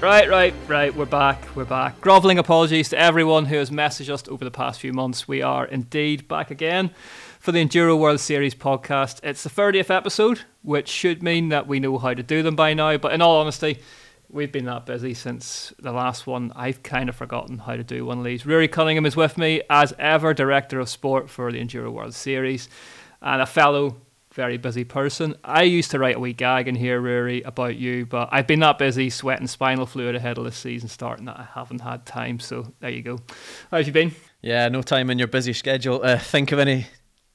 Right, right, right. We're back. We're back. Groveling apologies to everyone who has messaged us over the past few months. We are indeed back again for the Enduro World Series podcast. It's the 30th episode, which should mean that we know how to do them by now. But in all honesty, we've been that busy since the last one. I've kind of forgotten how to do one of these. Ruaridh Cunningham is with me, as ever, Director of Sport for the Enduro World Series, and a fellow very busy person. I used to write a wee gag in here, Ruaridh, about you, but I've been that busy sweating spinal fluid ahead of the season starting that I haven't had time. So there you go. How have you been? Yeah, no time in your busy schedule to think of any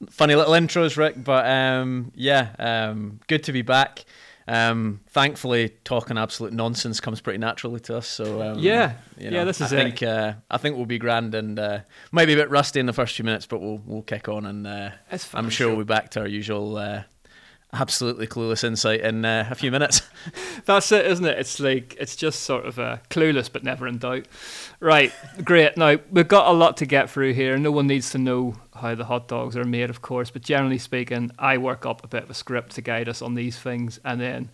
funny little intros, Ric. But um, yeah, um, good to be back. Um, thankfully, talking absolute nonsense comes pretty naturally to us. So um, yeah, you know, yeah, this is I think uh, I think we'll be grand and uh, maybe a bit rusty in the first few minutes, but we'll we'll kick on and uh, I'm sure we'll be back to our usual uh, absolutely clueless insight in uh, a few minutes. That's it, isn't it? It's like it's just sort of uh, clueless but never in doubt. Right, great. Now we've got a lot to get through here. No one needs to know how the hot dogs are made, of course, but generally speaking, I work up a bit of a script to guide us on these things, and then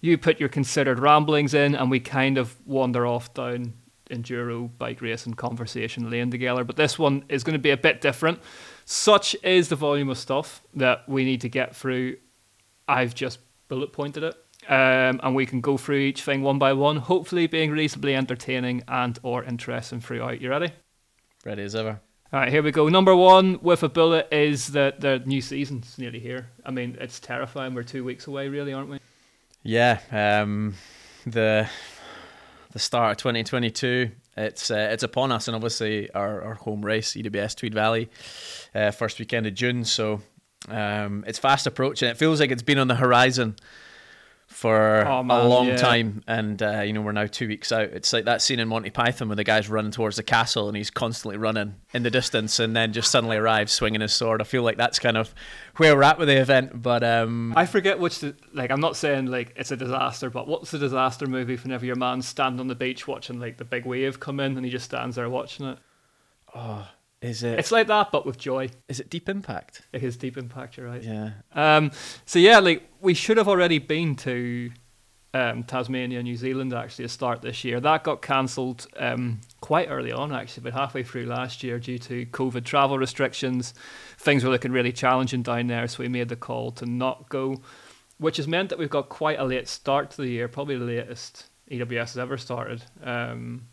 you put your considered ramblings in, and we kind of wander off down enduro bike racing conversation lane together. But this one is going to be a bit different. Such is the volume of stuff that we need to get through I've just bullet pointed it. Um, and we can go through each thing one by one, hopefully being reasonably entertaining and or interesting throughout. You ready? Ready as ever. All right, here we go. Number one with a bullet is that the new season's nearly here. I mean, it's terrifying. We're two weeks away, really, aren't we? Yeah. Um, the the start of 2022. It's uh, it's upon us, and obviously our, our home race, EWS Tweed Valley, uh, first weekend of June. So um, it's fast approaching. It feels like it's been on the horizon for oh, man, a long yeah. time, and uh, you know we're now two weeks out. It's like that scene in Monty Python where the guy's running towards the castle and he's constantly running in the distance, and then just suddenly arrives swinging his sword. I feel like that's kind of where we're at with the event. But um, I forget which the, like I'm not saying like it's a disaster, but what's the disaster movie whenever your man's standing on the beach watching like the big wave come in and he just stands there watching it. Oh, is it? It's like that, but with joy. Is it Deep Impact? It is Deep Impact. You're right. Yeah. Um. So yeah, like we should have already been to um, Tasmania, New Zealand, actually, to start this year. That got cancelled um, quite early on, actually, but halfway through last year due to COVID travel restrictions. Things were looking really challenging down there, so we made the call to not go, which has meant that we've got quite a late start to the year, probably the latest EWS has ever started. Um,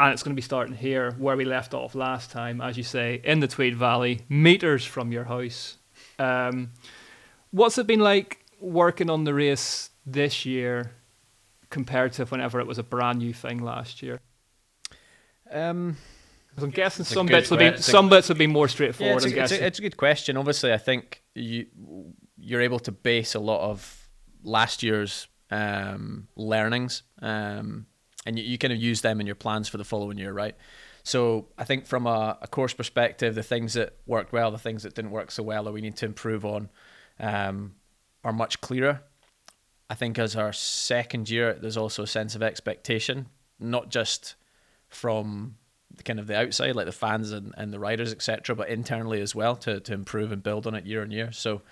and it's going to be starting here where we left off last time, as you say, in the Tweed Valley, meters from your house. Um, what's it been like working on the race this year compared to whenever it was a brand new thing last year? Um, I'm guessing some bits, que- be, some bits would be more straightforward. Yeah, it's, a, it's, a, it's, a, good question. Obviously, I think you you're able to base a lot of last year's um, learnings um, and you, you kind of use them in your plans for the following year, right? So I think from a, a, course perspective, the things that worked well, the things that didn't work so well, that we need to improve on, um, are much clearer. I think as our second year, there's also a sense of expectation, not just from the kind of the outside, like the fans and, and the riders, etc., but internally as well to, to improve and build on it year on year. So,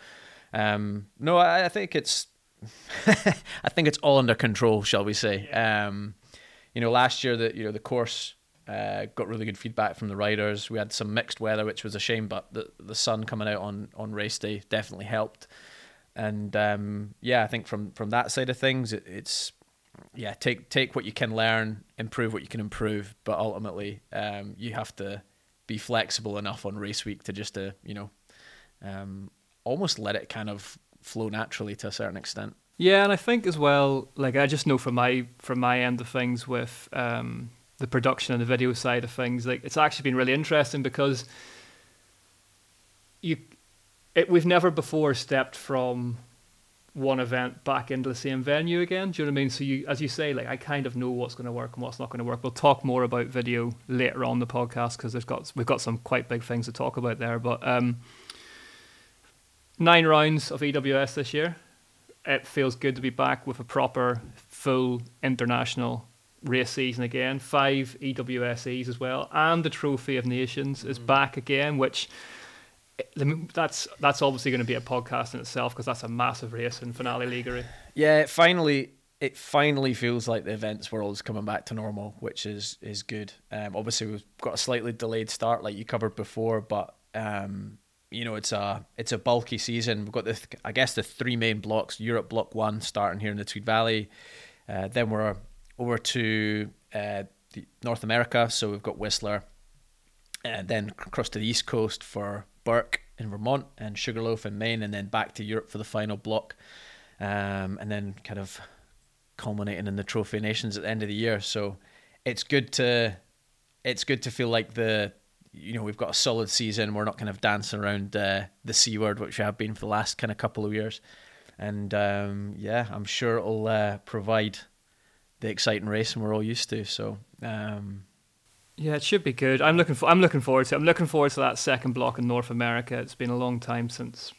um, no, I, I think it's, I think it's all under control, shall we say? Um, you know, last year that you know the course uh, got really good feedback from the riders. We had some mixed weather, which was a shame, but the the sun coming out on on race day definitely helped. And um, yeah, I think from from that side of things, it, it's yeah, take take what you can learn, improve what you can improve, but ultimately, um, you have to be flexible enough on race week to just to you know, um, almost let it kind of flow naturally to a certain extent. Yeah, and I think as well, like I just know from my from my end of things with um, the production and the video side of things, like it's actually been really interesting because you, it, we've never before stepped from one event back into the same venue again. Do you know what I mean? So you, as you say, like I kind of know what's going to work and what's not going to work. We'll talk more about video later on the podcast because there's got we've got some quite big things to talk about there. But um, nine rounds of EWS this year it feels good to be back with a proper full international race season again. Five EWSEs as well, and the Trophy of Nations is mm. back again, which that's that's obviously going to be a podcast in itself because that's a massive race in Finale Ligure. Yeah, finally, it finally feels like the events world is coming back to normal, which is is good. Um, obviously we've got a slightly delayed start, like you covered before, but um, you know it's a it's a bulky season. We've got the I guess the three main blocks: Europe Block One starting here in the Tweed Valley, uh, then we're over to uh, North America, so we've got Whistler, and then across to the east coast for Burke in Vermont and Sugarloaf in Maine, and then back to Europe for the final block, um, and then kind of culminating in the Trophy Nations at the end of the year. So it's good to it's good to feel like the you know we've got a solid season. We're not kind of dancing around uh, the c word, which we have been for the last kind of couple of years. And um, yeah, I'm sure it'll uh, provide the exciting racing we're all used to. So um, yeah, it should be good. I'm looking for. I'm looking forward to. It. I'm looking forward to that second block in North America. It's been a long time since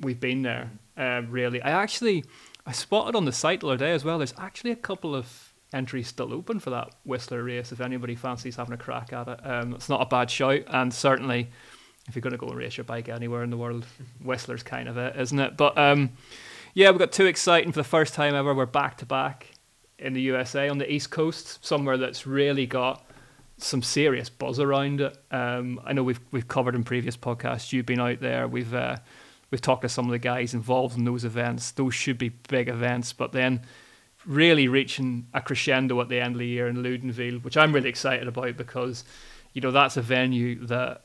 we've been there. Uh, really, I actually I spotted on the site the other day as well. There's actually a couple of entries still open for that Whistler race. If anybody fancies having a crack at it, um, it's not a bad shout. And certainly, if you're going to go and race your bike anywhere in the world, Whistler's kind of it, isn't it? But um, yeah, we've got two exciting for the first time ever. We're back to back in the USA on the East Coast, somewhere that's really got some serious buzz around it. Um, I know we've we've covered in previous podcasts. You've been out there. We've uh, we've talked to some of the guys involved in those events. Those should be big events, but then really reaching a crescendo at the end of the year in Loudenvielle, which I'm really excited about because you know that's a venue that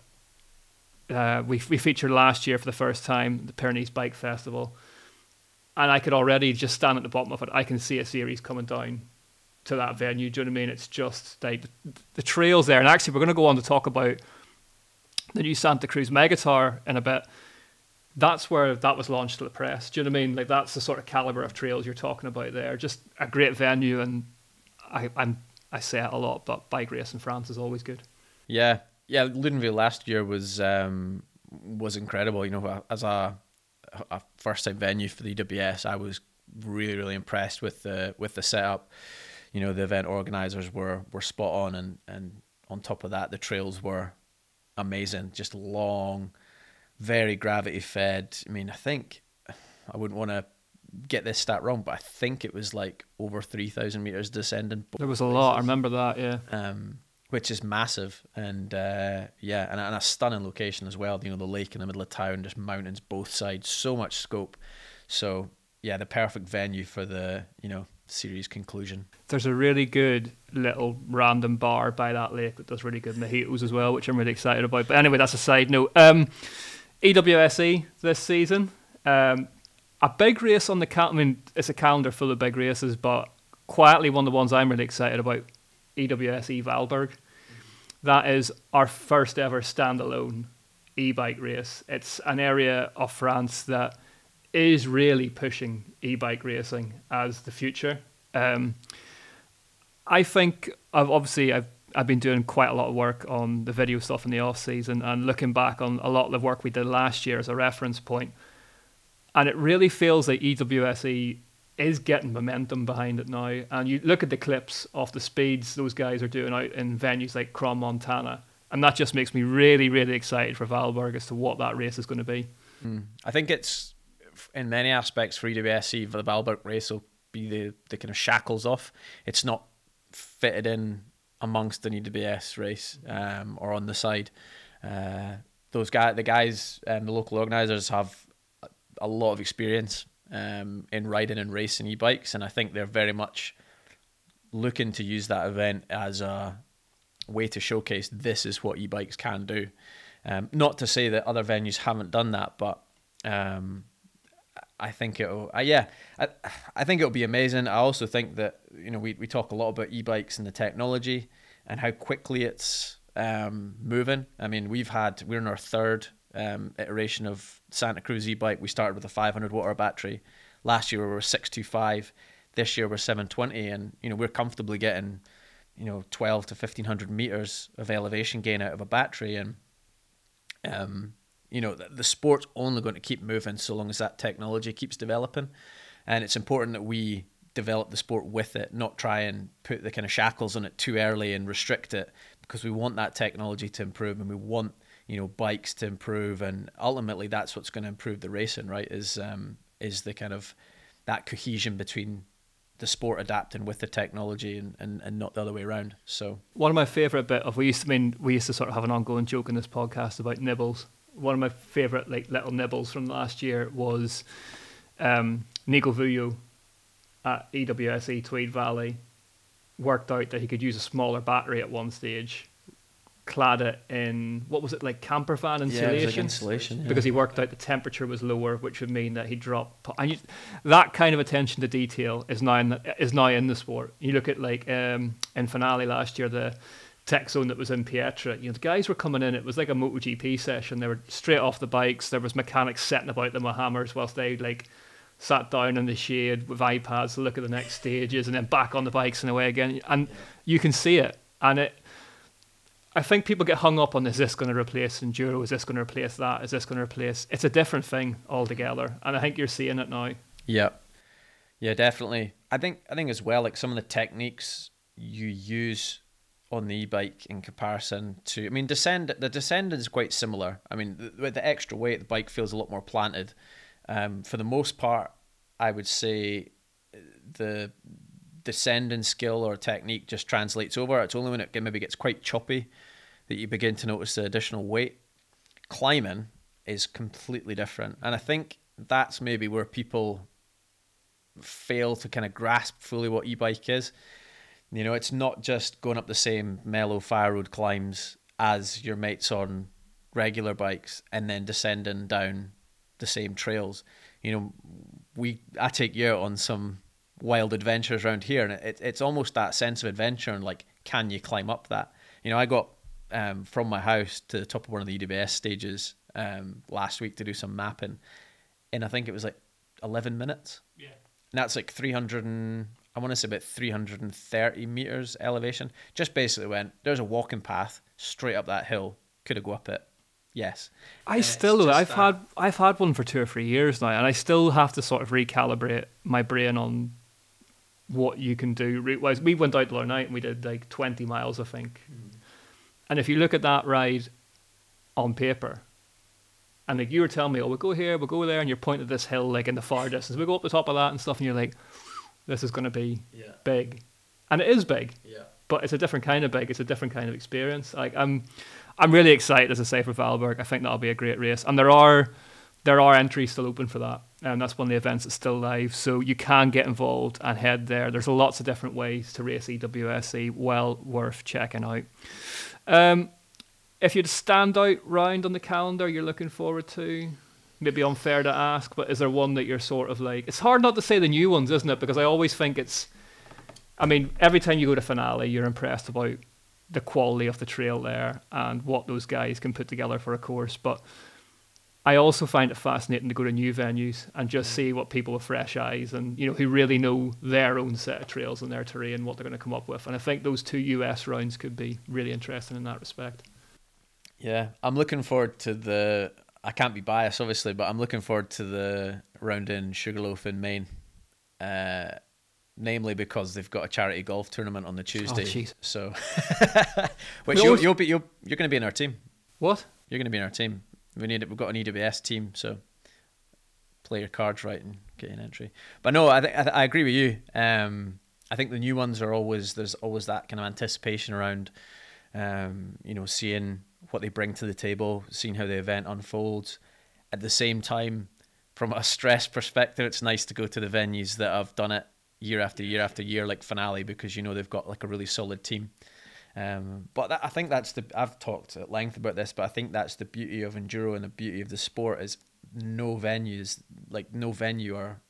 uh, we we featured last year for the first time, the Pyrenees Bike Festival, and I could already just stand at the bottom of it. I can see a series coming down to that venue. Do you know what I mean? It's just like the trails there, and actually we're going to go on to talk about the new Santa Cruz Megatower in a bit that's where that was launched to the press. Do you know what I mean? Like that's the sort of caliber of trails you're talking about there. Just a great venue, and I I'm, I say it a lot, but bike race in France is always good. Yeah, yeah. Loudenvielle last year was um, was incredible. You know, as a a first time venue for the EWS, I was really really impressed with the with the setup. You know, the event organizers were were spot on, and and on top of that, the trails were amazing. Just long very gravity fed. I mean, I think I wouldn't want to get this stat wrong, but I think it was like over 3,000 meters descending. There was a lot. I remember that, yeah. Um, which is massive. And uh, yeah, and, and, a stunning location as well. You know, the lake in the middle of town, just mountains both sides, so much scope. So yeah, the perfect venue for the, you know, series conclusion. There's a really good little random bar by that lake that does really good mojitos as well, which I'm really excited about. But anyway, that's a side note. Um, EWSE this season. Um, a big race on the cal- I mean, it's a calendar full of big races, but quietly one of the ones I'm really excited about. EWSE Valberg. That is our first ever standalone e-bike race. It's an area of France that is really pushing e-bike racing as the future. Um, I think I've obviously I've I've been doing quite a lot of work on the video stuff in the off season and looking back on a lot of the work we did last year as a reference point. And it really feels like EWSE is getting momentum behind it now. And you look at the clips of the speeds those guys are doing out in venues like Crans-Montana, and that just makes me really, really excited for Valberg as to what that race is going to be. Mm. I think it's in many aspects for EWSE, the Valberg race will be the, the kind of shackles off. It's not fitted in amongst an EWS race um, or on the side. Uh, those guys, the guys, and um, the local organisers have a lot of experience um, in riding and racing e-bikes, and I think they're very much looking to use that event as a way to showcase this is what e-bikes can do. Um, not to say that other venues haven't done that, but um, I think it'll, uh, yeah, I, I think it'll be amazing. I also think that, you know, we, we talk a lot about e bikes and the technology and how quickly it's um, moving. I mean, we've had, we're in our third um, iteration of Santa Cruz e bike. We started with a 500 watt hour battery. Last year we were 625. This year we're 720. And, you know, we're comfortably getting, you know, 12 to 1500 meters of elevation gain out of a battery. And, um, you know, the, the sport's only going to keep moving so long as that technology keeps developing. And it's important that we develop the sport with it, not try and put the kind of shackles on it too early and restrict it because we want that technology to improve and we want, you know, bikes to improve and ultimately that's what's going to improve the racing, right? Is um is the kind of that cohesion between the sport adapting with the technology and, and, and not the other way around. So one of my favorite bit of we used to I mean we used to sort of have an ongoing joke in this podcast about nibbles. One of my favorite like little nibbles from last year was um, Nico Vouilloz at EWSE Tweed Valley worked out that he could use a smaller battery at one stage clad it in what was it like camper van insulation? Yeah, like insulation. Yeah. Because he worked out the temperature was lower, which would mean that he dropped. And you, that kind of attention to detail is now in the, is now in the sport. You look at like um, in finale last year, the tech zone that was in Pietra. You know, the guys were coming in. It was like a MotoGP session. They were straight off the bikes. There was mechanics setting about them with hammers whilst they like sat down in the shade with iPads to look at the next stages and then back on the bikes and away again. And you can see it. And it I think people get hung up on is this going to replace enduro? Is this going to replace that? Is this going to replace? It's a different thing altogether, and I think you're seeing it now. Yeah, yeah, definitely. I think I think as well, like some of the techniques you use on the e-bike in comparison to, I mean, descend the descendant is quite similar. I mean, with the extra weight, the bike feels a lot more planted. Um, for the most part, I would say the descending skill or technique just translates over. It's only when it maybe gets quite choppy that you begin to notice the additional weight. Climbing is completely different. And I think that's maybe where people fail to kind of grasp fully what e bike is. You know, it's not just going up the same mellow fire road climbs as your mates on regular bikes and then descending down the same trails. You know, we I take you out on some wild adventures around here, and it, it's almost that sense of adventure and like, can you climb up that? You know, I got um, from my house to the top of one of the EWS stages um, last week to do some mapping, and I think it was like eleven minutes. Yeah, and that's like three hundred and I want to say about three hundred and thirty meters elevation. Just basically went there's a walking path straight up that hill. Could have go up it. Yes. I still I've that. had I've had one for two or three years now, and I still have to sort of recalibrate my brain on what you can do route wise. We went out the other night and we did like 20 miles, I think. Mm. And if you look at that ride on paper, and like you were telling me, oh, we'll go here, we'll go there, and you're pointing at this hill like in the far distance. We go up the top of that and stuff, and you're like, this is going to be yeah. big, and it is big. Yeah. But it's a different kind of big. It's a different kind of experience. Like I'm, I'm really excited as I say for Valberg. I think that'll be a great race, and there are there are entries still open for that. And that's one of the events that's still live. So you can get involved and head there. There's lots of different ways to race EWSE. Well worth checking out. Um, if you'd stand out round on the calendar you're looking forward to, maybe unfair to ask, but is there one that you're sort of like? It's hard not to say the new ones, isn't it? Because I always think it's. I mean, every time you go to finale, you're impressed about the quality of the trail there and what those guys can put together for a course. But I also find it fascinating to go to new venues and just see what people with fresh eyes and you know who really know their own set of trails and their terrain, what they're going to come up with. And I think those two US rounds could be really interesting in that respect. Yeah, I'm looking forward to the. I can't be biased, obviously, but I'm looking forward to the round in Sugarloaf in Maine. Uh, namely because they've got a charity golf tournament on the Tuesday. Oh, so, which you'll, you'll be you'll, you're going to be in our team. What? You're going to be in our team. We need we've got an EWS team, so play your cards right and get an entry. But no, I think I, I, agree with you. Um, I think the new ones are always there's always that kind of anticipation around, um, you know, seeing what they bring to the table, seeing how the event unfolds. At the same time, from a stress perspective, it's nice to go to the venues that have done it year after year after year, like finale, because you know they've got like a really solid team. Um, but that, I think that's the I've talked at length about this, but I think that's the beauty of enduro and the beauty of the sport is no venues like no venue are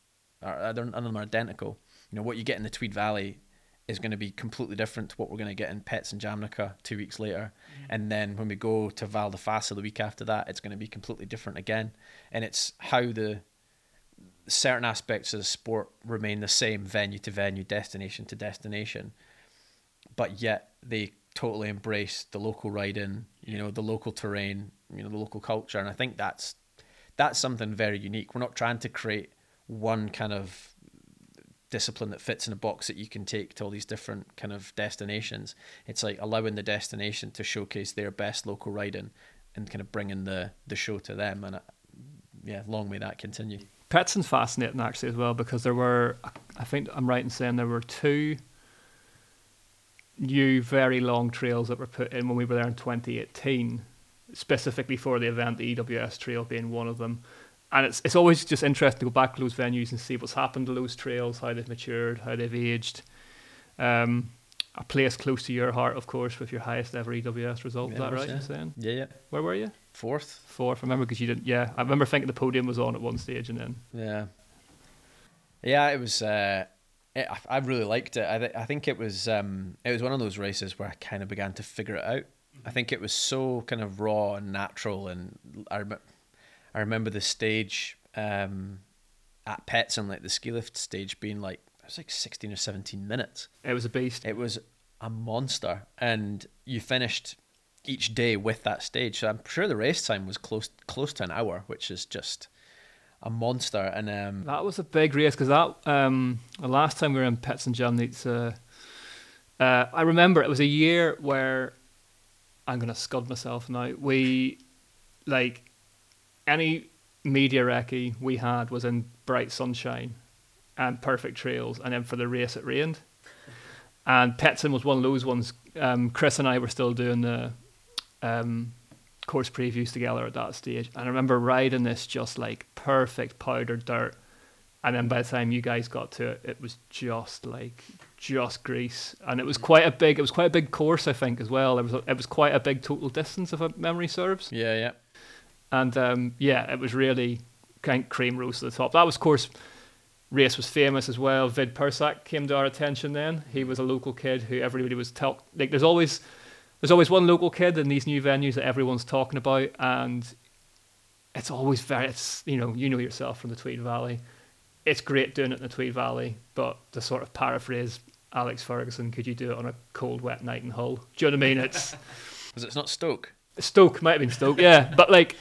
are none of them are identical. You know what you get in the Tweed Valley is going to be completely different to what we're going to get in Petzen Jamnica two weeks later, mm-hmm. and then when we go to Val di Fassa the week after that, it's going to be completely different again. And it's how the certain aspects of the sport remain the same venue to venue, destination to destination, but yet they totally embrace the local riding, you know, the local terrain, you know, the local culture, and I think that's that's something very unique. We're not trying to create one kind of discipline that fits in a box that you can take to all these different kind of destinations. It's like allowing the destination to showcase their best local riding and kind of bringing the the show to them. And uh, yeah, long may that continue. Petzen's fascinating actually as well because there were, I think I'm right in saying there were two new very long trails that were put in when we were there in 2018, specifically for the event, the EWS trail being one of them. And it's it's always just interesting to go back to those venues and see what's happened to those trails, how they've matured, how they've aged. Um, a place close to your heart, of course, with your highest ever EWS result. Yeah, is that right? yeah. I'm saying. Yeah, yeah. Where were you? Fourth. Fourth. I remember because you didn't. Yeah, I remember thinking the podium was on at one stage, and then Yeah. Yeah, it was. Uh, it, I, I really liked it. I, th- I think it was. Um, it was one of those races where I kind of began to figure it out. I think it was so kind of raw and natural, and I, rem- I remember the stage um, at Pets and like the ski lift stage being like it was like sixteen or seventeen minutes. it was a beast. It was a monster, and you finished each day with that stage. So I'm sure the race time was close close to an hour, which is just a monster. And um, That was a big race because that um, the last time we were in Petzen Jamnica, uh, uh, I remember it was a year where I'm gonna scud myself now. We like any media recce we had was in bright sunshine and perfect trails, and then for the race it rained. And Petzen was one of those ones. Um, Chris and I were still doing the um, course previews together at that stage. And I remember riding this just like perfect powdered dirt. And then by the time you guys got to it, it was just like just grease, and it was quite a big. It was quite a big course, I think, as well. It was it was quite a big total distance, if memory serves. yeah, yeah. And um, yeah, it was really kind of cream rose to the top. That was, of course, race was famous as well. Vid Persak came to our attention then. He was a local kid who everybody was talk like. There's always there's always one local kid in these new venues that everyone's talking about, and it's always very. It's you know you know yourself from the Tweed Valley. It's great doing it in the Tweed Valley, but to sort of paraphrase Alex Ferguson, could you do it on a cold, wet night in Hull? Do you know what I mean? It's Was it not Stoke? Stoke might have been Stoke, yeah. But like,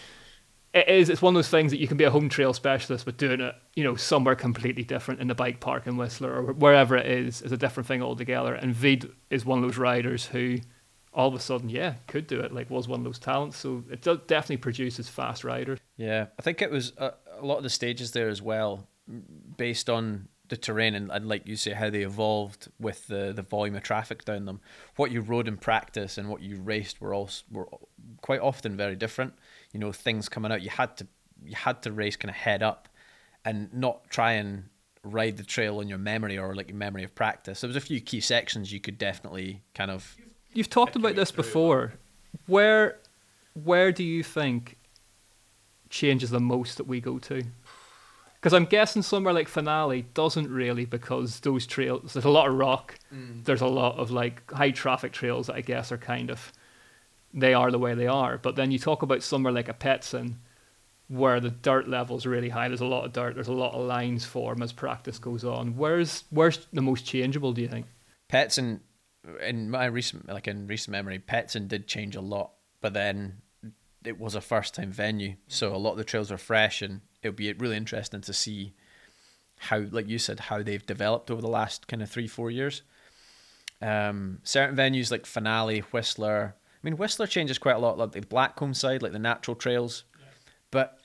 it is. It's one of those things that you can be a home trail specialist, but doing it, you know, somewhere completely different in the bike park in Whistler or wherever it is, is a different thing altogether. And Vid is one of those riders who, all of a sudden, yeah, could do it. Like, was one of those talents. So it does definitely produces fast riders. Yeah, I think it was a, a lot of the stages there as well, based on the terrain and, and like you say, how they evolved with the, the volume of traffic down them. What you rode in practice and what you raced were all were quite often very different. You know, things coming out, you had to you had to race kind of head up, and not try and ride the trail on your memory or like your memory of practice. There was a few key sections you could definitely kind of You've talked about this before. Where, where do you think changes the most that we go to? Because I'm guessing somewhere like Finale doesn't really because those trails, there's a lot of rock, mm. there's a lot of like high traffic trails that I guess are kind of, they are the way they are. But then you talk about somewhere like a Petzen where the dirt level's really high, there's a lot of dirt, there's a lot of lines form as practice goes on. Where's, where's the most changeable, do you think? Petzen, in my recent like in recent memory, Petzen did change a lot, but then it was a first time venue, so a lot of the trails are fresh, and it'll be really interesting to see how, like you said, how they've developed over the last kind of three four years. Um, certain venues like Finale, Whistler. I mean, Whistler changes quite a lot, like the Blackcomb side, like the natural trails, but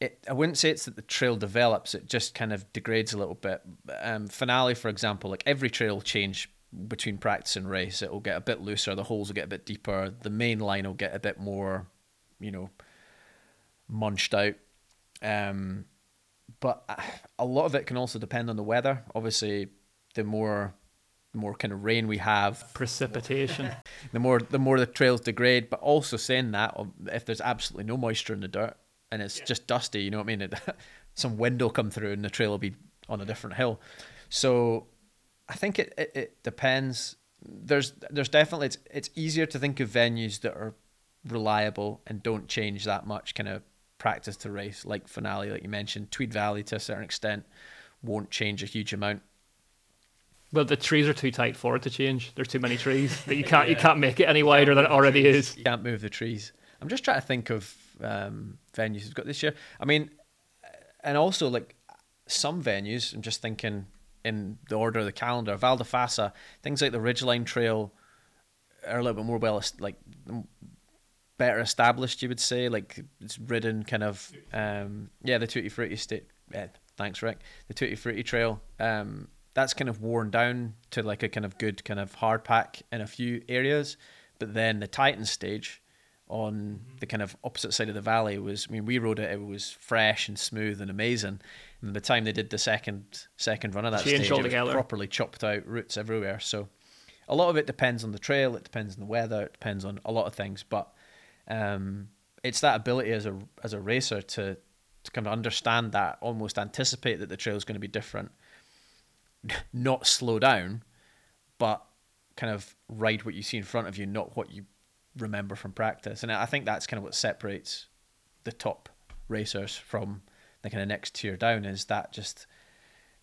it I wouldn't say it's that the trail develops; it just kind of degrades a little bit. Um, finale, for example, like every trail change between practice and race. It will get a bit looser, the holes will get a bit deeper, the main line will get a bit more, you know, munched out. Um, but uh, a lot of it can also depend on the weather. Obviously, the more the more kind of rain we have, Precipitation. the more the more the trails degrade. But also saying that, if there's absolutely no moisture in the dirt and it's just dusty, you know what I mean? It, some wind will come through and the trail will be on a different hill. So I think it, it, it depends. There's there's definitely it's it's easier to think of venues that are reliable and don't change that much kind of practice to race like finale like you mentioned tweed valley to a certain extent won't change a huge amount Well, the trees are too tight for it to change. There's too many trees that you can't you can't make it any wider than it already is. You can't move the trees. I'm just trying to think of um, venues we've got this year. I mean, and also like some venues. I'm just thinking in the order of the calendar. Val di Fassa, things like the Ridgeline Trail are a little bit more well like better established. You would say like it's ridden kind of um, yeah the Tutti Frutti sta- yeah, thanks, Ric. The Tutti Frutti Trail. Um, that's kind of worn down to like a kind of good kind of hard pack in a few areas, but then the Titan stage on the kind of opposite side of the valley was I mean we rode it it was fresh and smooth and amazing. And by the time they did the second second run of that Changed stage it was properly chopped out roots everywhere. So a lot of it depends on the trail it depends on the weather it depends on a lot of things. But um, it's that ability as a as a racer to to kind of understand that almost anticipate that the trail is going to be different not slow down but kind of ride what you see in front of you not what you remember from practice. And I think that's kind of what separates the top racers from the kind of next tier down is that just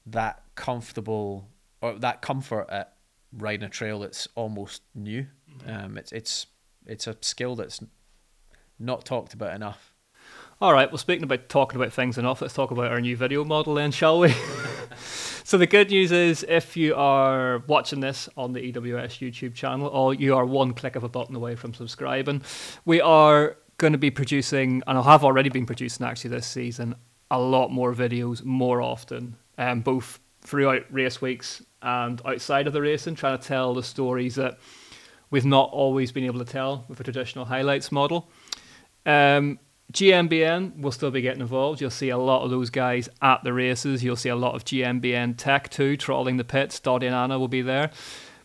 that comfortable or that comfort at riding a trail that's almost new. Um, it's it's it's a skill that's not talked about enough. All right, well, speaking about talking about things enough, let's talk about our new video model then, shall we? so, the good news is if you are watching this on the EWS YouTube channel, or you are one click of a button away from subscribing, we are going to be producing, and I have already been producing actually this season, a lot more videos more often, um, both throughout race weeks and outside of the racing, trying to tell the stories that we've not always been able to tell with a traditional highlights model. Um, GMBN will still be getting involved. You'll see a lot of those guys at the races. You'll see a lot of GMBN tech too, trawling the pits. Doddy and Anna will be there.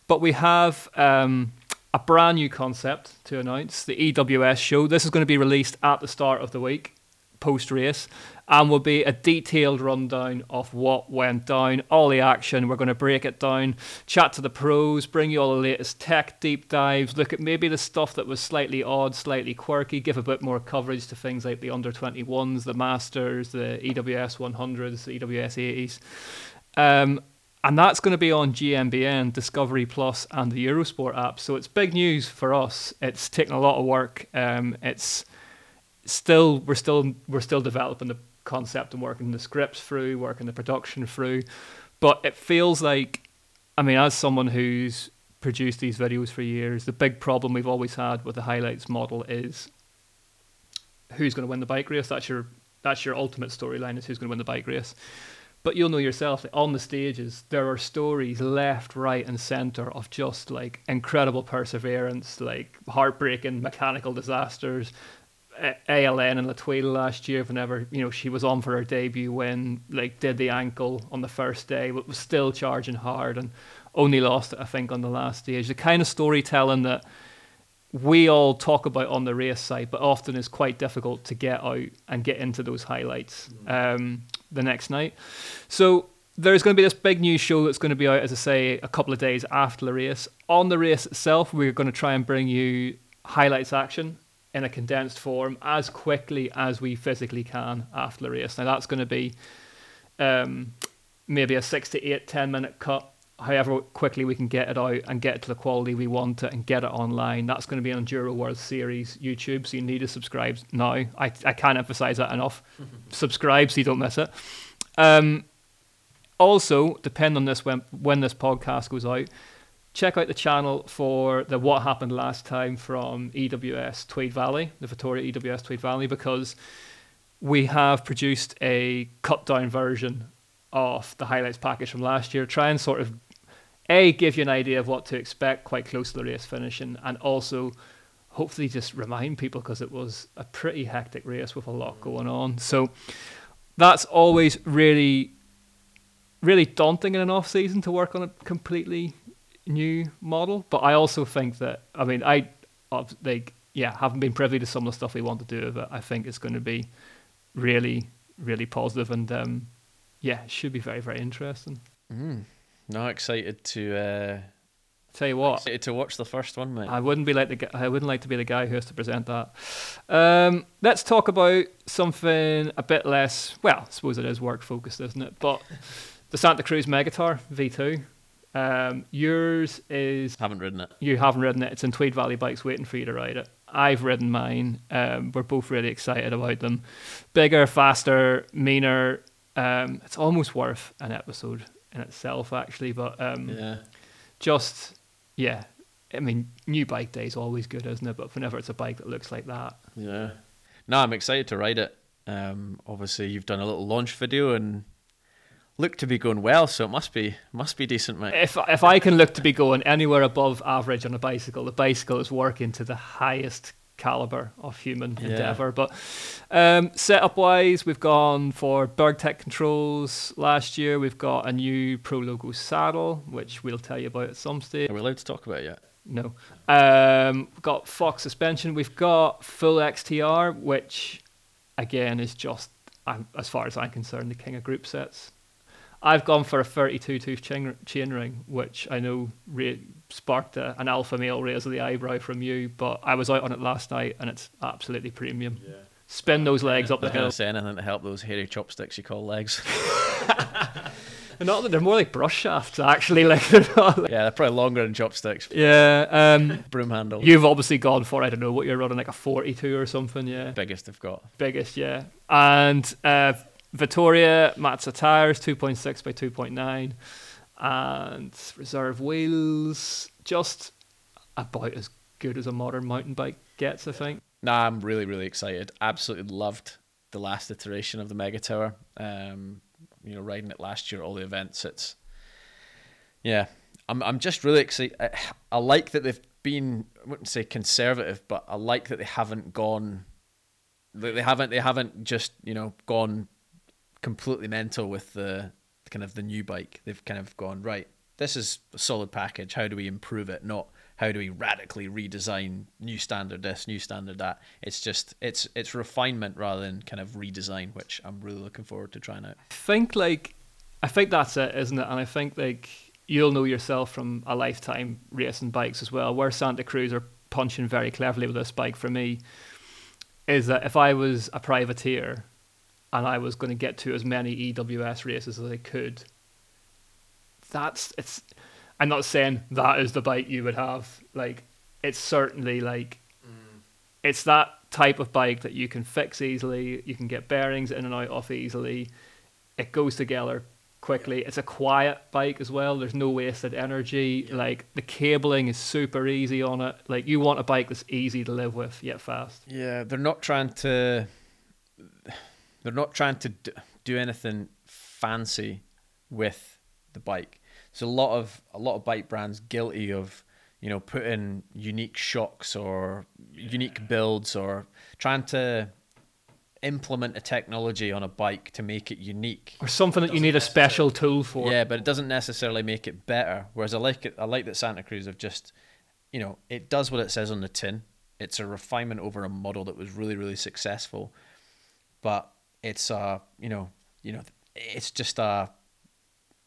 But we have um, a brand new concept to announce the EWS show. This is going to be released at the start of the week, post race, and will be a detailed rundown of what went down, all the action. We're going to break it down, chat to the pros, bring you all the latest tech deep dives, look at maybe the stuff that was slightly odd, slightly quirky, give a bit more coverage to things like the under 21s, the Masters, the EWS 100s, the EWS 80s. Um, and that's going to be on GMBN, Discovery Plus, and the Eurosport app. So it's big news for us. It's taken a lot of work. Um, it's still we're still we're still developing the concept and working the scripts through, working the production through. But it feels like, I mean, as someone who's produced these videos for years, the big problem we've always had with the highlights model is who's going to win the bike race. That's your that's your ultimate storyline is who's going to win the bike race. But you'll know yourself that on the stages there are stories left, right, and center of just like incredible perseverance, like heartbreaking mechanical disasters. ALN in Latwila last year, whenever you know she was on for her debut win, like did the ankle on the first day, but was still charging hard and only lost I think, on the last stage. The kind of storytelling that we all talk about on the race side, but often is quite difficult to get out and get into those highlights um, the next night. So there's going to be this big news show that's going to be out, as I say, a couple of days after the race. On the race itself, we're going to try and bring you highlights action in a condensed form as quickly as we physically can after the race. Now that's going to be um, maybe a six to eight, ten minute cut. However quickly we can get it out and get it to the quality we want it and get it online, that's going to be on Enduro World Series YouTube. So you need to subscribe now. I, I can't emphasize that enough. subscribe so you don't miss it. Um, also, depend on this when when this podcast goes out. Check out the channel for the what happened last time from EWS Tweed Valley, the Vittoria EWS Tweed Valley, because we have produced a cut down version of the highlights package from last year. Try and sort of a give you an idea of what to expect quite close to the race finishing, and also hopefully just remind people because it was a pretty hectic race with a lot going on. So that's always really really daunting in an off season to work on it completely new model. But I also think that I mean I like yeah haven't been privy to some of the stuff we want to do with it. I think it's going to be really really positive and um, yeah should be very very interesting. Mm. Not excited to uh, Tell you what. excited to watch the first one, mate. I wouldn't be like the I wouldn't like to be the guy who has to present that. Um, let's talk about something a bit less. Well, I suppose it is work focused, isn't it? But the Santa Cruz Megatower V2. Um, yours is Haven't ridden it. you haven't ridden it. It's in Tweed Valley Bikes, waiting for you to ride it. I've ridden mine. Um, we're both really excited about them. Bigger, faster, meaner. Um, it's almost worth an episode in itself, actually. But um, Yeah. just yeah i mean new bike day is always good isn't it but whenever it's a bike that looks like that Yeah. No, I'm excited to ride it. Um, obviously, you've done a little launch video and look to be going well, so it must be must be decent, mate. If if I can look to be going anywhere above average on a bicycle, the bicycle is working to the highest caliber of human Yeah. endeavor. But um, setup wise, we've gone for Burgtec controls last year. We've got a new Prologo saddle, which we'll tell you about at some stage. Are we allowed to talk about it yet? No. Um, got Fox suspension. We've got full XTR, which again is just, um, as far as I'm concerned, the king of group sets. I've gone for a 32 tooth chain, chain ring, which I know ra- sparked a, an alpha male raise of the eyebrow from you, but I was out on it last night and it's absolutely premium. Spin those legs up I the hill. to say anything to help those hairy chopsticks you call legs. They're not. They're more like brush shafts, actually. Like they're not. Like, yeah, they're probably longer than chopsticks. yeah. Um, Broom handle. you've obviously gone for I don't know what you're running like a 42 or something. Yeah. biggest they've got. biggest, yeah. And uh, Vittoria Mazza tires, 2.6 by 2.9, and reserve wheels, just about as good as a modern mountain bike gets, I think. Nah, I'm really, really excited. Absolutely loved the last iteration of the Mega Tower. Um, you know, riding it last year, all the events. It's yeah, I'm I'm just really excited. I, I like that they've been I wouldn't say conservative, but I like that they haven't gone. They haven't they haven't just you know gone completely mental with the kind of the new bike. They've kind of gone right. This is a solid package. How do we improve it? Not how do we radically redesign new standard this, new standard that. It's just it's it's refinement rather than kind of redesign, which I'm really looking forward to trying out. I think, like, I think that's it, isn't it? And I think, like, you'll know yourself from a lifetime racing bikes as well, where Santa Cruz are punching very cleverly with this bike for me is that if I was a privateer and I was going to get to as many EWS races as I could, that's it's. I'm not saying that is the bike you would have. Like, it's certainly like, mm. it's that type of bike that you can fix easily. You can get bearings in and out of easily. It goes together quickly. It's a quiet bike as well. There's no wasted energy. Like the cabling is super easy on it. Like you want a bike that's easy to live with yet fast. Yeah, they're not trying to. They're not trying to d- do anything fancy with the bike. So a lot of a lot of bike brands guilty of you know putting unique shocks or unique builds or trying to implement a technology on a bike to make it unique. Or something that you need a special tool for. Yeah, but it doesn't necessarily make it better. Whereas I like it. I like that Santa Cruz have just, you know, it does what it says on the tin. It's a refinement over a model that was really, really successful. But it's uh, you know, you know, it's just a,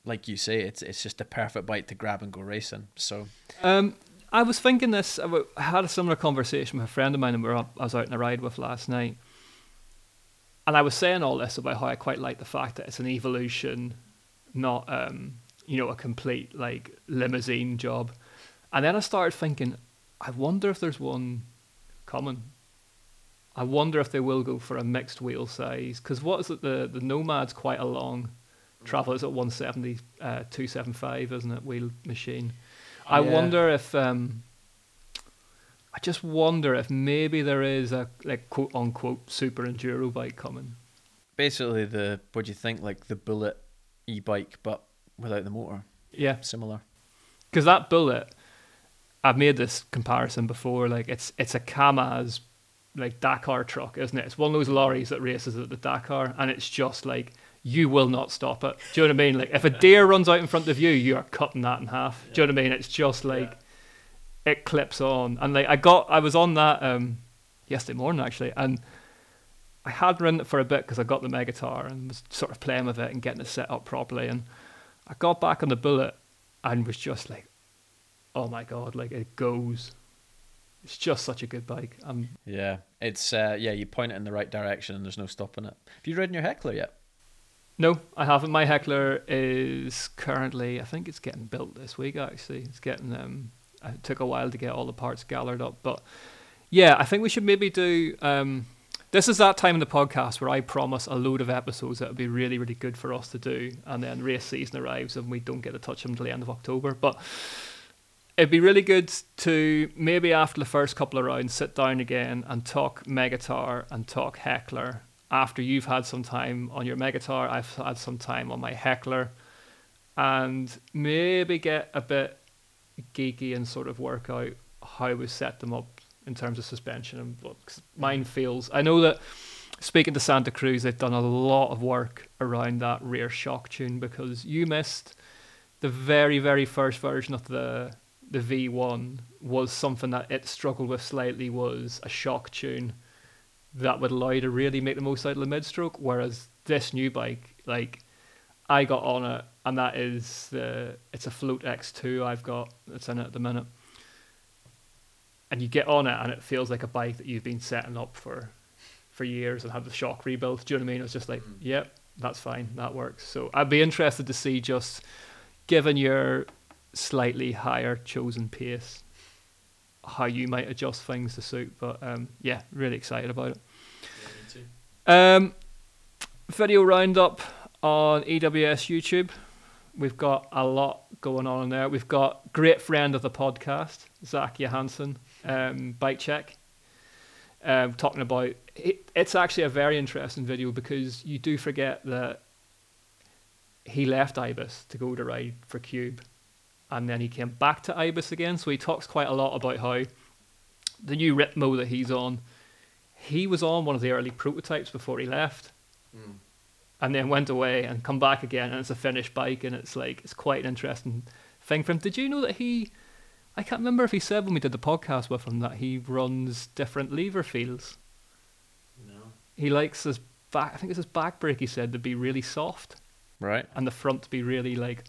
like you say, it's it's just a perfect bike to grab and go racing. So Um, I was thinking this. I had a similar conversation with a friend of mine, and we were up, I was out on a ride with last night. And I was saying all this about how I quite like the fact that it's an evolution, not um, you know, a complete like limousine job. And then I started thinking, I wonder if there's one coming. I wonder if they will go for a mixed wheel size because what is it? The the Nomad's quite a long travel. It's at 170, uh, 275, isn't it? Wheel machine. I Yeah. wonder if um, I just wonder if maybe there is a like quote unquote super enduro bike coming. basically, the what do you think? Like the Bullet e-bike, but without the motor. Yeah, Similar. because that bullet, I've made this comparison before. Like it's it's a Kamaz like Dakar truck, isn't it? It's one of those lorries that races at the Dakar, and it's just like you will not stop it. Do you know what I mean? Like if a deer runs out in front of you, you are cutting that in half. Do you know what I mean? It's just like it clips on, and like I got, I was on that um yesterday morning actually, and I had run it for a bit because I got the Megatower and was sort of playing with it and getting it set up properly, and I got back on the bullet and was just like, oh my god, like it goes. It's just such a good bike. Um, Yeah, it's uh, yeah. You point it in the right direction, and there's no stopping it. Have you ridden your heckler yet? no, I haven't. My Heckler is currently, I think it's getting built this week. Actually, it's getting. Um, it took a while to get all the parts gathered up, but yeah, I think we should maybe do. Um, this is that time in the podcast where I promise a load of episodes that would be really, really good for us to do, and then race season arrives and we don't get to touch them until the end of October. But it'd be really good to maybe after the first couple of rounds sit down again and talk Megatower and talk Heckler after you've had some time on your Megatower, I've had some time on my Heckler, and maybe get a bit geeky and sort of work out how we set them up in terms of suspension and cause mine feels. I know that speaking to Santa Cruz, they've done a lot of work around that rear shock tune because you missed the very very first version of the the V1 was something that it struggled with slightly was a shock tune that would allow you to really make the most out of the mid stroke. Whereas this new bike, like I got on it, and that is the it's a Float X2 I've got that's in it at the minute. And you get on it, and it feels like a bike that you've been setting up for for years and had the shock rebuilt. Do you know what I mean? It's just like, mm. yep, that's fine, that works. So I'd be interested to see just given your slightly higher chosen pace how you might adjust things to suit. But um, yeah, really excited about it. Yeah, um, video roundup on EWS YouTube. We've got a lot going on in there. We've got great friend of the podcast, Zach Johansen, um, Bike Check, um, talking about it, it's actually a very interesting video because you do forget that he left Ibis to go to ride for Cube and then he came back to Ibis again. So he talks quite a lot about how the new Ripmo that he's on, he was on one of the early prototypes before he left, mm. and then went away and come back again, and it's a finished bike, and it's like it's quite an interesting thing for him. Did you know that he? I can't remember if he said when we did the podcast with him that he runs different lever feels. No. He likes his back. I think it's his back brake. He said to be really soft. Right. And the front to be really like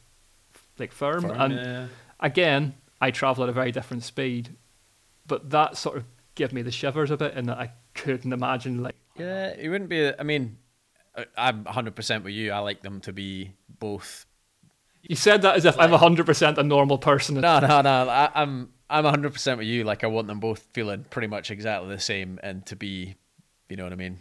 like firm. firm and yeah. again, I travel at a very different speed, but that sort of gave me the shivers a bit, in that I couldn't imagine like. Yeah, it wouldn't be. I mean, I'm 100 percent with you. I like them to be both. You said that as if like, I'm 100 percent a normal person. No, no, no. I, I'm I'm 100 percent with you. Like I want them both feeling pretty much exactly the same, and to be, you know what I mean,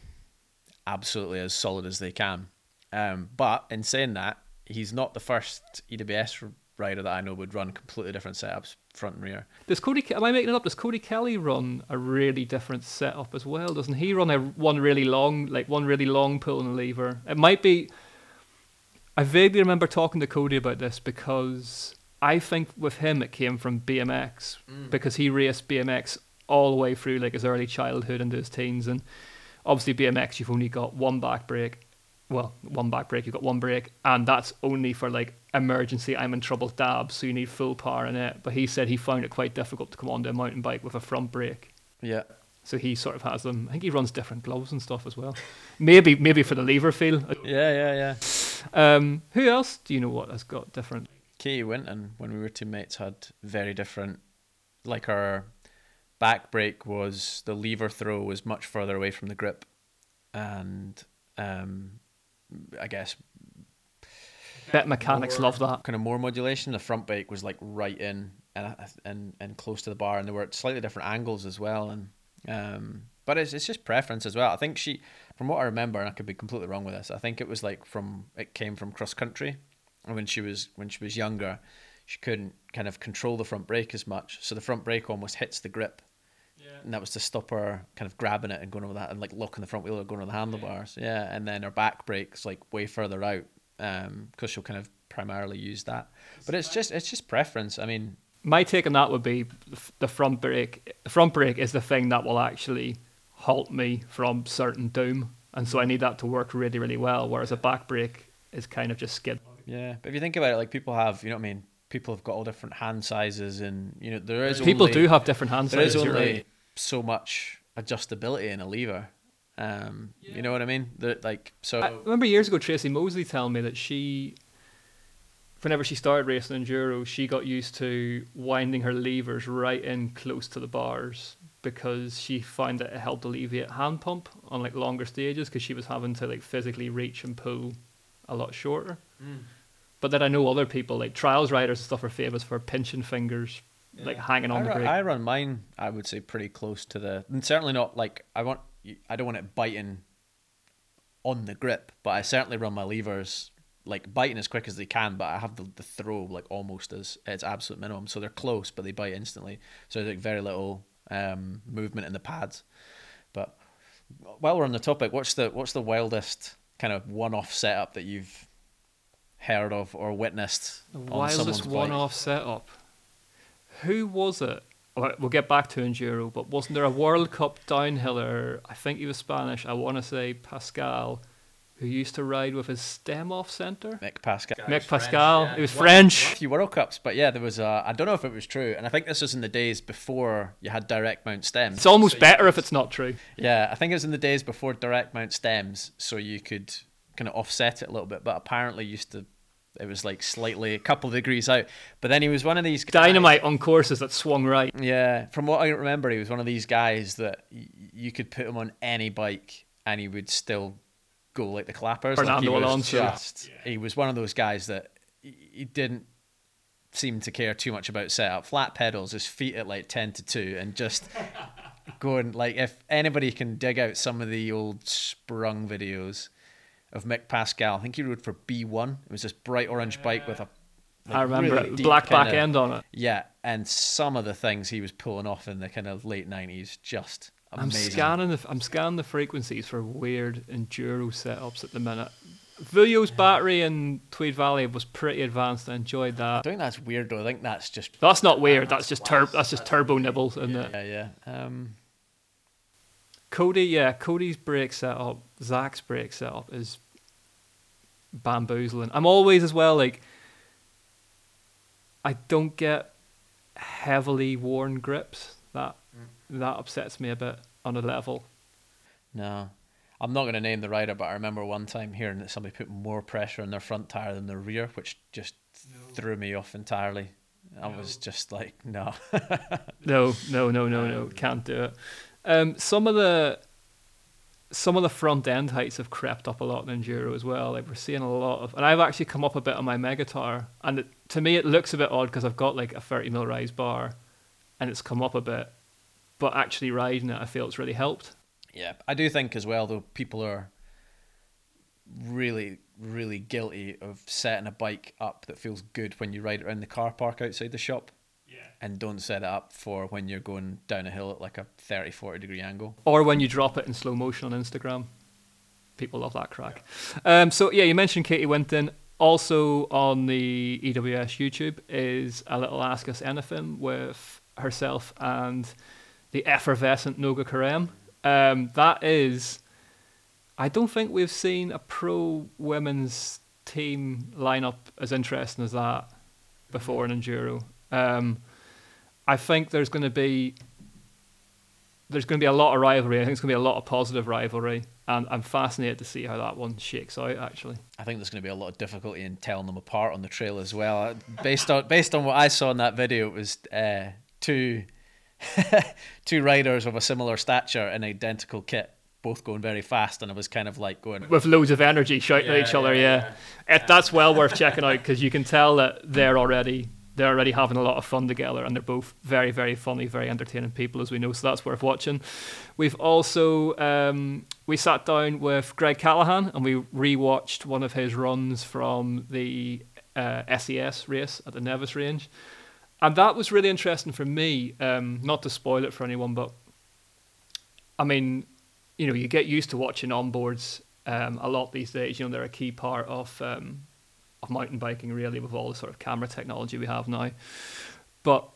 absolutely as solid as they can. Um, but in saying that, he's not the first EWS rider that I know would run completely different setups, front and rear. Does Cody? Am I making it up? Does Cody Kelley run a really different setup as well? Doesn't he run a one really long, like one really long pull and lever? It might be. I vaguely remember talking to Cody about this because I think with him it came from BMX mm. because he raced BMX all the way through like his early childhood into his teens and obviously BMX you've only got one back brake well, one back brake, you've got one brake, and that's only for like emergency, I'm in trouble dabs, so you need full power in it. But he said he found it quite difficult to come onto a mountain bike with a front brake. Yeah. So he sort of has them. I think he runs different gloves and stuff as well. maybe, maybe for the lever feel. Yeah, yeah, yeah. Um, who else do you know what has got different? Katy Winton, when we were teammates, had very different. Like our back brake was the lever throw was much further away from the grip, and um, I guess. Bet mechanics more, love that kind of more modulation. The front brake was like right in and and and close to the bar, and they were at slightly different angles as well. And um, but it's it's just preference as well. I think she, from what I remember, and I could be completely wrong with this. I think it was like from it came from cross country, and when she was when she was younger, she couldn't kind of control the front brake as much, so the front brake almost hits the grip and that was to stop her kind of grabbing it and going over that and like locking the front wheel or going over the handlebars. Yeah, yeah. and then her back brakes like way further out because um, she'll kind of primarily use that. But it's just it's just preference. I mean, my take on that would be the front brake. The front brake is the thing that will actually halt me from certain doom, and so I need that to work really really well. Whereas a back brake is kind of just skid. Yeah, but if you think about it, like people have, you know what I mean. People have got all different hand sizes, and you know there is people only, do have different hand there sizes. There is only right so much adjustability in a lever. Um, yeah. You know what I mean? That like so. I remember years ago Tracy Moseley telling me that she, whenever she started racing enduro, she got used to winding her levers right in close to the bars because she found that it helped alleviate hand pump on like longer stages because she was having to like physically reach and pull a lot shorter. Mm. But then I know other people like trials riders and stuff are famous for pinching fingers yeah. like hanging on I the run, brake. I run mine. I would say pretty close to the, and certainly not like I want. I don't want it biting on the grip, but I certainly run my levers like biting as quick as they can. But I have the, the throw like almost as its absolute minimum, so they're close, but they bite instantly. So there's like very little um, movement in the pads. But While we're on the topic, what's the what's the wildest kind of one-off setup that you've heard of or witnessed The on wildest someone's one-off setup. Who was it? Well, We'll get back to enduro, but wasn't there a World Cup downhiller? I think he was Spanish. I want to say Pascal, who used to ride with his stem off center. Mick Pascal. Mick Pascal. It was French. A few World Cups, but yeah, there was. A, I don't know if it was true, and I think this was in the days before you had direct mount stems. It's almost better if it's not true. Yeah, I think it was in the days before direct mount stems, so you could kind of offset it a little bit. But apparently, used to it was like slightly a couple of degrees out. But then he was one of these guys, Dynamite on courses that swung right. Yeah, from what I remember, he was one of these guys that y- you could put him on any bike and he would still go like the clappers. like he Fernando was Alonso. Just, He was one of those guys that he he didn't seem to care too much about setup. Flat pedals, his feet at like ten to two, and just going like if anybody can dig out some of the old sprung videos of Mick Pascal, I think he rode for B one. It was this bright orange bike with a I remember really it. Black back kinda- end on it. yeah, and some of the things he was pulling off in the kind of late nineties, just I'm amazing. scanning the I'm scanning the frequencies for weird enduro setups at the minute. Vouilloz's battery in Tweed Valley was pretty advanced. I enjoyed I that. don't think that's weird though. I think that's just That's not weird. That's just tur- That's just turbo nibbles, isn't it? yeah, yeah. Um, Cody, yeah, Cody's brake setup, Zach's brake setup is bamboozling. I'm always as well like I don't get heavily worn grips. That that upsets me a bit on a level. no, I'm not going to name the rider, but I remember one time hearing that somebody put more pressure on their front tire than their rear, which just threw me off entirely. I was just like, no. No, no, no, no, no, can't do it. Um, some of the some of the front end heights have crept up a lot in enduro as well. Like we're seeing a lot of, and I've actually come up a bit on my Megatower, and it, to me it looks a bit odd because I've got like a 30 mil rise bar, and it's come up a bit, but actually riding it, I feel it's really helped. Yeah, I do think as well though people are really really guilty of setting a bike up that feels good when you ride it around the car park outside the shop and don't set it up for when you're going down a hill at like a 30 40 degree angle. Or when you drop it in slow motion on Instagram, people love that crack. Um, so yeah, you mentioned Katy Winton. Also on the EWS YouTube is a little Ask Us Anything with herself and the effervescent Noga Korem. Um, that is, I don't think we've seen a pro women's team lineup as interesting as that before in enduro. Um, I think there's going to be there's going to be a lot of rivalry. I think it's going to be a lot of positive rivalry, and I'm fascinated to see how that one shakes out. Actually, I think there's going to be a lot of difficulty in telling them apart on the trail as well. Uh, Based on based on what I saw in that video, it was uh, two two riders of a similar stature in identical kit, both going very fast, and I was kind of like going, with loads of energy shouting at each other. Yeah, It, that's well worth checking out because you can tell that they're already they're already having a lot of fun together, and they're both very very funny, very entertaining people, as we know. So that's worth watching. We've also um, we sat down with Greg Callaghan and we rewatched one of his runs from the uh, SES race at the Nevis range. And that was really interesting for me. Um, not to spoil it for anyone, but I mean, you know, you get used to watching onboards um, a lot these days. You know, they're a key part of um, of mountain biking, really, with all the sort of camera technology we have now. But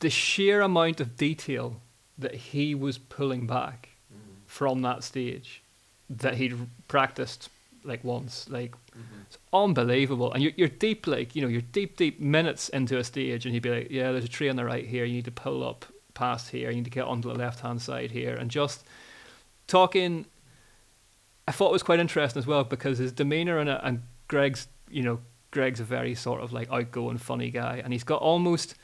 the sheer amount of detail that he was pulling back mm-hmm. from that stage that he'd practiced like once, like mm-hmm. it's unbelievable. And you're, you're deep, like you know, you're deep, deep minutes into a stage, and he'd be like, "Yeah, there's a tree on the right here. You need to pull up past here. You need to get onto the left hand side here," and just talking. I thought it was quite interesting as well because his demeanor and and Greg's, you know, Greg's a very sort of like outgoing, funny guy, and he's got almost.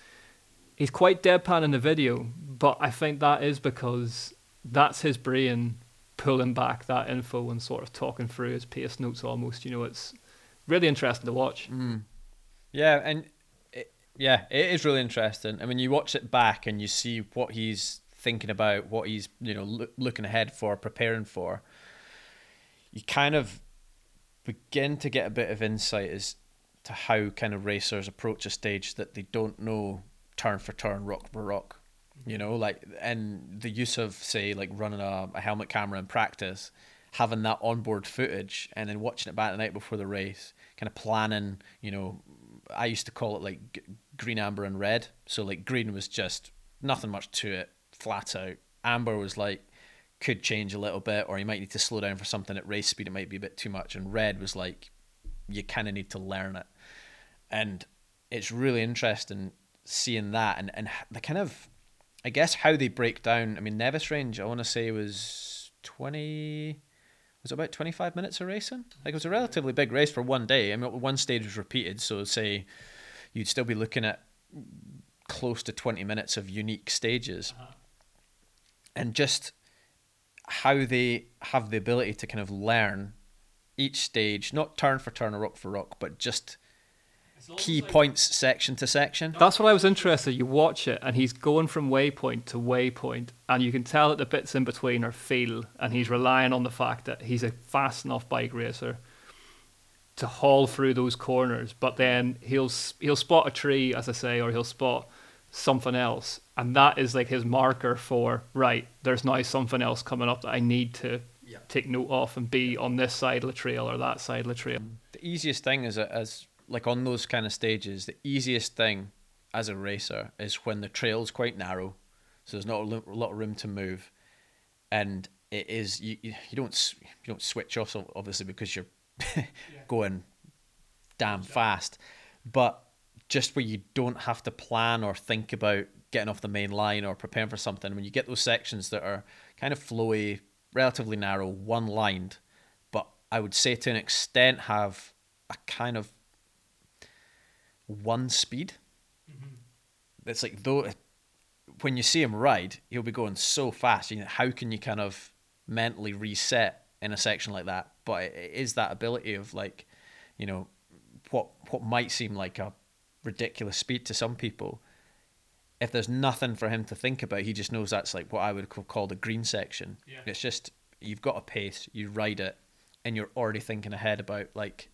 He's quite deadpan in the video, but I think that is because that's his brain pulling back that info and sort of talking through his pace notes almost. You know, it's really interesting to watch. Mm. Yeah, and it, yeah, it is really interesting. I mean, you watch it back and you see what he's thinking about, what he's you know loo- looking ahead for, preparing for. You kind of begin to get a bit of insight as to how kind of racers approach a stage that they don't know turn for turn, rock for rock. Mm-hmm. You know, like and the use of say like running a, a helmet camera in practice, having that onboard footage, and then watching it back the night before the race, kind of planning. You know, I used to call it like g- green, amber, and red. So like green was just nothing much to it, flat out. Amber was like could change a little bit, or you might need to slow down for something at race speed. It might be a bit too much. And red was like you kind of need to learn it, and it's really interesting seeing that and and the kind of I guess how they break down. I mean, Nevis Range, I want to say was twenty. Was it about twenty five minutes of racing? Like it was a relatively big race for one day. I mean, one stage was repeated, so say you'd still be looking at close to twenty minutes of unique stages, uh-huh. and just how they have the ability to kind of learn each stage, not turn for turn or rock for rock, but just key like, points section to section. That's what I was interested. You watch it, and he's going from waypoint to waypoint, and you can tell that the bits in between are feel, and he's relying on the fact that he's a fast enough bike racer to haul through those corners. But then he'll he'll spot a tree, as I say, or he'll spot something else, and that is like his marker for right. There's now something else coming up that I need to yeah. take note of and be on this side of the trail or that side of the trail. Mm. The easiest thing is uh, as like on those kind of stages, the easiest thing as a racer is when the trail's quite narrow, so there's not a lot of room to move, and it is you you don't you don't switch off obviously because you're yeah. going damn fast, but just where you don't have to plan or think about getting off the main line or preparing for something when you get those sections that are kind of flowy, relatively narrow, one lined, but I would say to an extent have a kind of one speed. Mm-hmm. It's like though when you see him ride, he'll be going so fast. You know, how can you kind of mentally reset in a section like that? But it is that ability of like, you know, what what might seem like a ridiculous speed to some people. If there's nothing for him to think about, he just knows that's like what I would call the green section. Yeah. It's just you've got a pace, you ride it, and you're already thinking ahead about like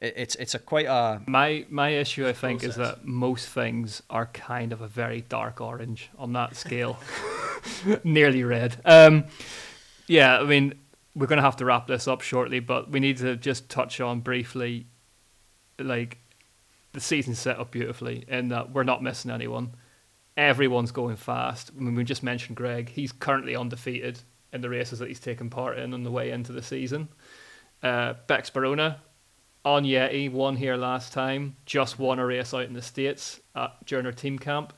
it's it's a quite a my my issue I think process. is that most things are kind of a very dark orange on that scale, nearly red. Um, yeah, I mean we're gonna have to wrap this up shortly, but we need to just touch on briefly, like the season's set up beautifully in that we're not missing anyone. Everyone's going fast. I mean, we just mentioned Greg. He's currently undefeated in the races that he's taken part in on the way into the season. Uh, Bex Baraona on Yeti won here last time, just won a race out in the States at, during her team camp.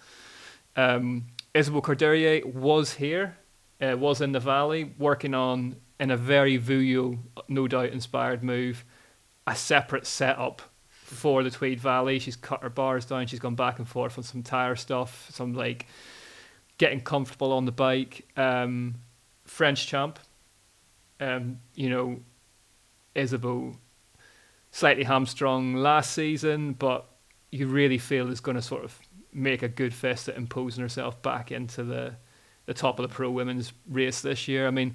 Um, Isabeau Courdurier was here, uh, was in the valley, working on, in a very Vouilloz, no doubt inspired move, a separate setup for the Tweed Valley. She's cut her bars down, she's gone back and forth on some tire stuff, some like getting comfortable on the bike. Um, French champ, um, you know, Isabeau slightly hamstrung last season, but you really feel is going to sort of make a good fist at imposing herself back into the the top of the pro women's race this year. I mean,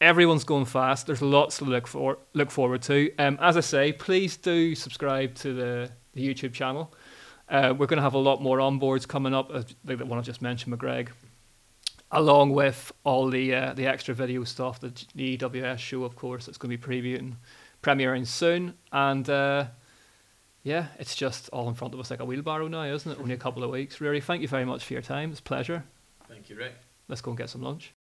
everyone's going fast. There's lots to look for look forward to. Um, as I say, please do subscribe to the, the YouTube channel. Uh, we're going to have a lot more onboards coming up, like the one I just mentioned, McGreg, along with all the uh, the extra video stuff, the, the EWS show, of course, that's going to be previewing premiering soon. And uh, yeah, it's just all in front of us like a wheelbarrow now, isn't it? Only a couple of weeks. Ruaridh, thank you very much for your time. It's a pleasure. Thank you, Ric. Let's go and get some lunch.